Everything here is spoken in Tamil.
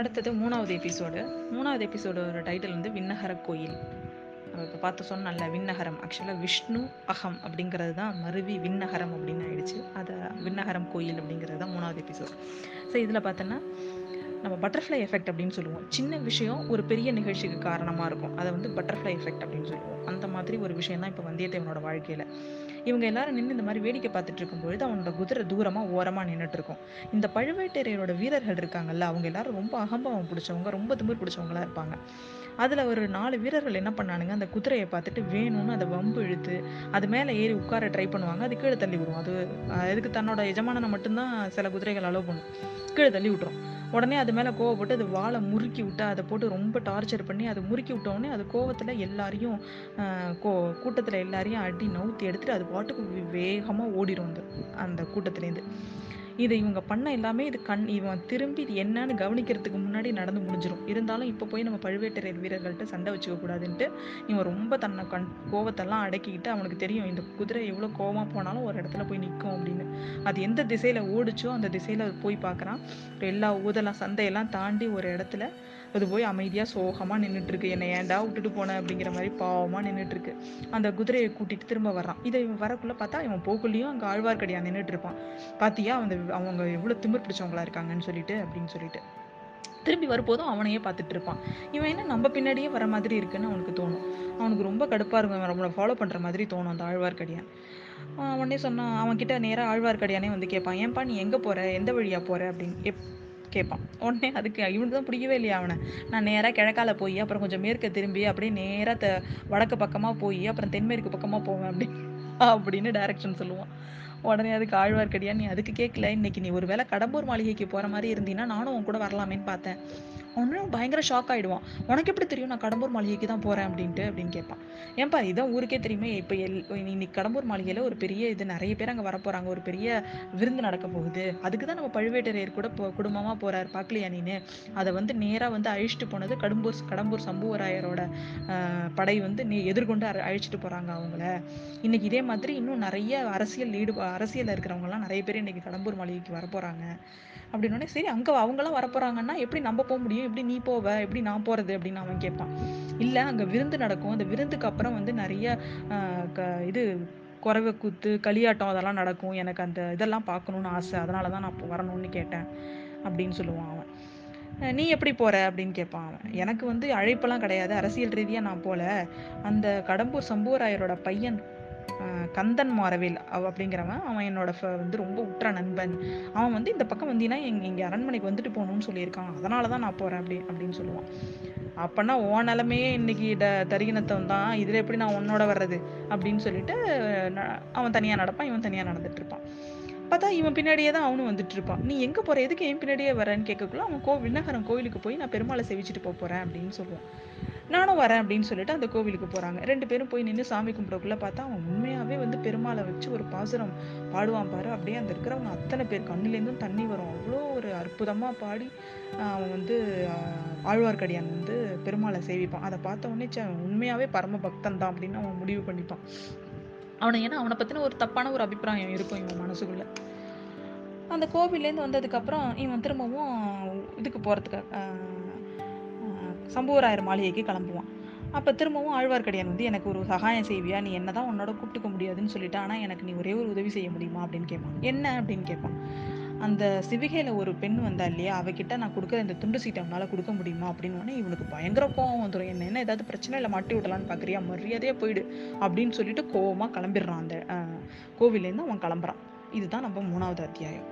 அடுத்தது மூணாவது எபிசோடு மூணாவது எபிசோடோட டைட்டில் வந்து விண்ணகர கோயில். நம்ம இப்போ பார்த்து சொன்னோம்ல விண்ணகரம். ஆக்சுவலாக விஷ்ணு அகம் அப்படிங்கிறது தான் மருவி விண்ணகரம் அப்படின்னு ஆயிடுச்சு. அதை விண்ணகரம் கோயில் அப்படிங்கிறது தான் மூணாவது எபிசோட் ஸோ இதில் பார்த்தோன்னா நம்ம பட்டர்ஃப்ளை எஃபெக்ட் அப்படின்னு சொல்லுவோம். சின்ன விஷயம் ஒரு பெரிய நிகழ்ச்சிக்கு காரணமாக இருக்கும். அதை வந்து பட்டர்ஃப்ளை எஃபெக்ட் அப்படின்னு சொல்லுவோம். அந்த மாதிரி ஒரு விஷயம் தான் இப்போ வந்தியத்தேவனோட வாழ்க்கையில். இவங்க எல்லாரும் நின்று இந்த மாதிரி வேடிக்கை பார்த்துட்டு இருக்கும்பொழுது அவனோட குதிரை தூரமாக ஓரமாக நின்றுட்டு இருக்கும் இந்த பழுவேட்டரையரோட வீரர்கள் இருக்காங்கல்ல அவங்க எல்லாரும் ரொம்ப அகம்பாவம் பிடிச்சவங்க ரொம்ப திமிர் பிடிச்சவங்களா இருப்பாங்க. அதில் ஒரு நாலு வீரர்கள் என்ன பண்ணானுங்க அந்த குதிரையை பார்த்துட்டு வேணும்னு அதை வம்பு இழுத்து அது மேலே ஏறி உட்கார ட்ரை பண்ணுவாங்க அது கீழே தள்ளி விடும். அது அதுக்கு தன்னோட எஜமானனை மட்டும்தான் சில குதிரைகள் அலோவ் பண்ணும். கீழே தள்ளி விட்டுரும். உடனே அது மேலே கோவப்பட்டு அது வாழை முறுக்கி விட்டு அதை போட்டு ரொம்ப டார்ச்சர் பண்ணி அதை முறுக்கி விட்டோடனே அது கோவத்தில் எல்லாரையும் கோ கூட்டத்தில் எல்லாரையும் அடி நவுத்தி எடுத்துட்டு அது பாட்டுக்கு வேகமாக ஓடிடும் அந்த அந்த கூட்டத்துலேருந்து இதை இவங்க பண்ண எல்லாமே இது கண் இவன் திரும்பி இது என்னன்னு கவனிக்கிறதுக்கு முன்னாடி நடந்து முடிஞ்சிடும் இருந்தாலும் இப்போ போய் நம்ம பழுவேட்டரையர் வீரர்கள்ட்ட சண்டை வச்சுக்க கூடாதுன்ட்டு இவன் ரொம்ப தன்னை கண் கோவத்தெல்லாம் அடக்கிக்கிட்டு அவனுக்கு தெரியும் இந்த குதிரை எவ்வளோ கோவமாக போனாலும் ஒரு இடத்துல போய் நிற்கும் அப்படின்னு. அது எந்த திசையில் ஓடிச்சோ அந்த திசையில் போய் பார்க்குறான். எல்லா ஊதலாம் சந்தையெல்லாம் தாண்டி ஒரு இடத்துல அது போய் அமைதியாக சோகமாக நின்றுட்டுருக்கு என்னை ஏன்டா விட்டுட்டு போனேன் அப்படிங்கிற மாதிரி பாவமாக நின்றுட்டுருக்கு அந்த குதிரையை கூட்டிகிட்டு திரும்ப வர்றான். இதை இவன் வரக்குள்ளே பார்த்தா இவன் போக்குள்ளேயும் அங்கே ஆழ்வார்க்கடியான் நின்றுட்டு இருப்பான் அந்த அவங்க எவ்வளோ திமிர் பிடிச்சவங்களா இருக்காங்கன்னு சொல்லிட்டு அப்படின்னு சொல்லிட்டு. திரும்பி வரும்போதும் அவனையே பார்த்துட்டு இருப்பான் இவன் என்ன நம்ம பின்னாடியே வர மாதிரி இருக்குன்னு அவனுக்கு தோணும். அவனுக்கு ரொம்ப கடுப்பாக இருக்கும். இவன் நம்மளை ஃபாலோ பண்ணுற மாதிரி தோணும் அந்த ஆழ்வார்க்கடியான் உடனே சொன்னான் அவன்கிட்ட நேராக ஆழ்வார்க்கடியானே வந்து கேட்பான் ஏன்பா நீ எங்கே போகிற எந்த வழியாக போகிற அப்படின்னு. எப் கேட்பான். உடனே அதுக்கு இவனுக்கு தான் பிடிக்கவே இல்லையா அவனை? நான் நேராக கிழக்கால போய் அப்புறம் கொஞ்சம் மேற்க திரும்பி அப்படியே நேராக த வடக்கு பக்கமாக போய் அப்புறம் தென்மேற்கு பக்கமாக போவேன் அப்படி அப்படின்னு டைரக்ஷன் சொல்லுவான். உடனே அதுக்கு ஆழ்வார்க்கடியா நீ அதுக்கு கேட்கல இன்னைக்கு நீ ஒரு வேளை கடம்பூர் மாளிகைக்கு போகிற மாதிரி இருந்தீங்கன்னா நானும் உன் கூட வரலாமேன்னு பார்த்தேன். ஒன்றும் பயங்கர ஷாக் ஆகிடுவான் உனக்கு எப்படி தெரியும் நான் கடம்பூர் மாளிகைக்கு தான் போகிறேன் அப்படின்ட்டு அப்படின்னு கேட்பான். ஏன்பா இதான் ஊருக்கே தெரியுமே இப்போ எல் இன்னைக்கு கடம்பூர் மாளிகையில் ஒரு பெரிய இது நிறைய பேர் அங்கே வரப்போகிறாங்க ஒரு பெரிய விருந்து நடக்க போகுது. அதுக்கு தான் நம்ம பழுவேட்டரையர் கூட இப்போ குடும்பமாக போகிறார் பார்க்கலையா நீனு? அதை வந்து நேராக வந்து அழிச்சிட்டு போனது கடம்பூர் கடம்பூர் சம்புவராயரோட படை வந்து நீ எதிர்கொண்டு அழிச்சிட்டு போகிறாங்க அவங்கள. இன்னைக்கு இதே மாதிரி இன்னும் நிறைய அரசியல் ஈடு அரசியலில் இருக்கிறவங்கலாம் நிறைய பேர் இன்னைக்கு கடம்பூர் மாளிகைக்கு வரப்போகிறாங்க அப்படின்னோடனே சரி அங்கே அவங்களாம் வரப்போகிறாங்கன்னா எப்படி நம்ம போக முடியும்? எப்படி நீ போவ? எப்படி நான் போகிறது அப்படின்னு அவன் கேட்பான். இல்லை அங்கே விருந்து நடக்கும். அந்த விருந்துக்கு அப்புறம் வந்து நிறைய இது குறவை கூத்து களியாட்டம் அதெல்லாம் நடக்கும். எனக்கு அந்த இதெல்லாம் பார்க்கணுன்னு ஆசை. அதனால தான் நான் வரணும்னு கேட்டேன். அப்படின்னு சொல்லுவான் அவன். நீ எப்படி போற? அப்படின்னு கேட்பான் அவன். எனக்கு வந்து அழைப்பெல்லாம் கிடையாது. அரசியல் ரீதியாக நான் போல. அந்த கடம்பூர் சம்புவராயரோட பையன் கந்தன் மாரவேல் அவ அப்படிங்கிறவன் அவன் என்னோட வந்து ரொம்ப உற்ற நண்பன். அவன் வந்து இந்த பக்கம் வந்தீங்கன்னா எங்கள் இங்கே அரண்மனைக்கு வந்துட்டு போகணும்னு சொல்லியிருக்கான். அதனால தான் நான் போகிறேன் அப்படி அப்படின்னு சொல்லுவான். அப்போனா ஓ நிலமையே இன்னைக்கு ட தரிகினத்தம் தான். இதில் எப்படி நான் உன்னோட வர்றது? அப்படின்னு சொல்லிட்டு அவன் தனியாக நடப்பான் இவன் தனியாக நடந்துட்டு இருப்பான். பார்த்தா இவன் பின்னாடியே தான் அவனும் வந்துட்டு இருப்பான். நீ எங்கே போகிற எதுக்கு என் பின்னாடியே வரேன்னு கேட்கக்குள்ள அவன் கோ விண்ணகரம் கோவிலுக்கு போய் நான் பெருமாளை செவிச்சுட்டு போக போகிறேன் அப்படின்னு சொல்லுவான். நானும் வரேன் அப்படின்னு சொல்லிட்டு அந்த கோவிலுக்கு போகிறாங்க ரெண்டு பேரும் போய் நின்று சாமி கும்பிடக்குள்ள பார்த்தா அவன் உண்மையாகவே வந்து பெருமாளை வச்சு ஒரு பாசுரம் பாடுவான் பாரு. அப்படியே அந்த இருக்கிறவங்க அத்தனை பேர் கண்ணுலேருந்தும் தண்ணி வரும். அவ்வளோ ஒரு அற்புதமாக பாடி அவன் வந்து ஆழ்வார்க்கடியான் வந்து பெருமாளை சேவிப்பான். அதை பார்த்த உடனே உண்மையாகவே பரம பக்தன் தான் அப்படின்னு அவன் முடிவு பண்ணிப்பான். அவனை ஏன்னா அவனை பற்றின ஒரு தப்பான ஒரு அபிப்பிராயம் இருக்கும் இவன் மனசுக்குள்ள. அந்த கோவிலேருந்து வந்ததுக்கப்புறம் இவன் திரும்பவும் இதுக்கு போகிறதுக்கு சம்புவராயர் மாளிகைக்கு கிளம்புவான். அப்போ திரும்பவும் ஆழ்வார்க்கடியான் வந்து எனக்கு ஒரு சகாயம் செய்வியா? நீ என்ன தான் உன்னோட கூப்பிட்டுக்க முடியாதுன்னு சொல்லிட்டு ஆனால் எனக்கு நீ ஒரே ஒரு உதவி செய்ய முடியுமா? அப்படின்னு கேட்பான். என்ன? அப்படின்னு கேட்பான். அந்த சிவிகையில் ஒரு பெண் வந்தா இல்லையா? அவகிட்ட நான் கொடுக்குற இந்த துண்டு சீட்டை அவனால் கொடுக்க முடியுமா? அப்படின்னு இவனுக்கு பயங்கர கோவம் வந்துடும் என்ன என்ன ஏதாவது பிரச்சனை இல்லை மாட்டி விடலான்னு பார்க்குறியா மரியாதையே போயிடு அப்படின்னு சொல்லிட்டு கோவமாக கிளம்பிடுறான் அந்த கோவிலேருந்து அவன் கிளம்புறான். இதுதான் நம்ம மூணாவது அத்தியாயம்.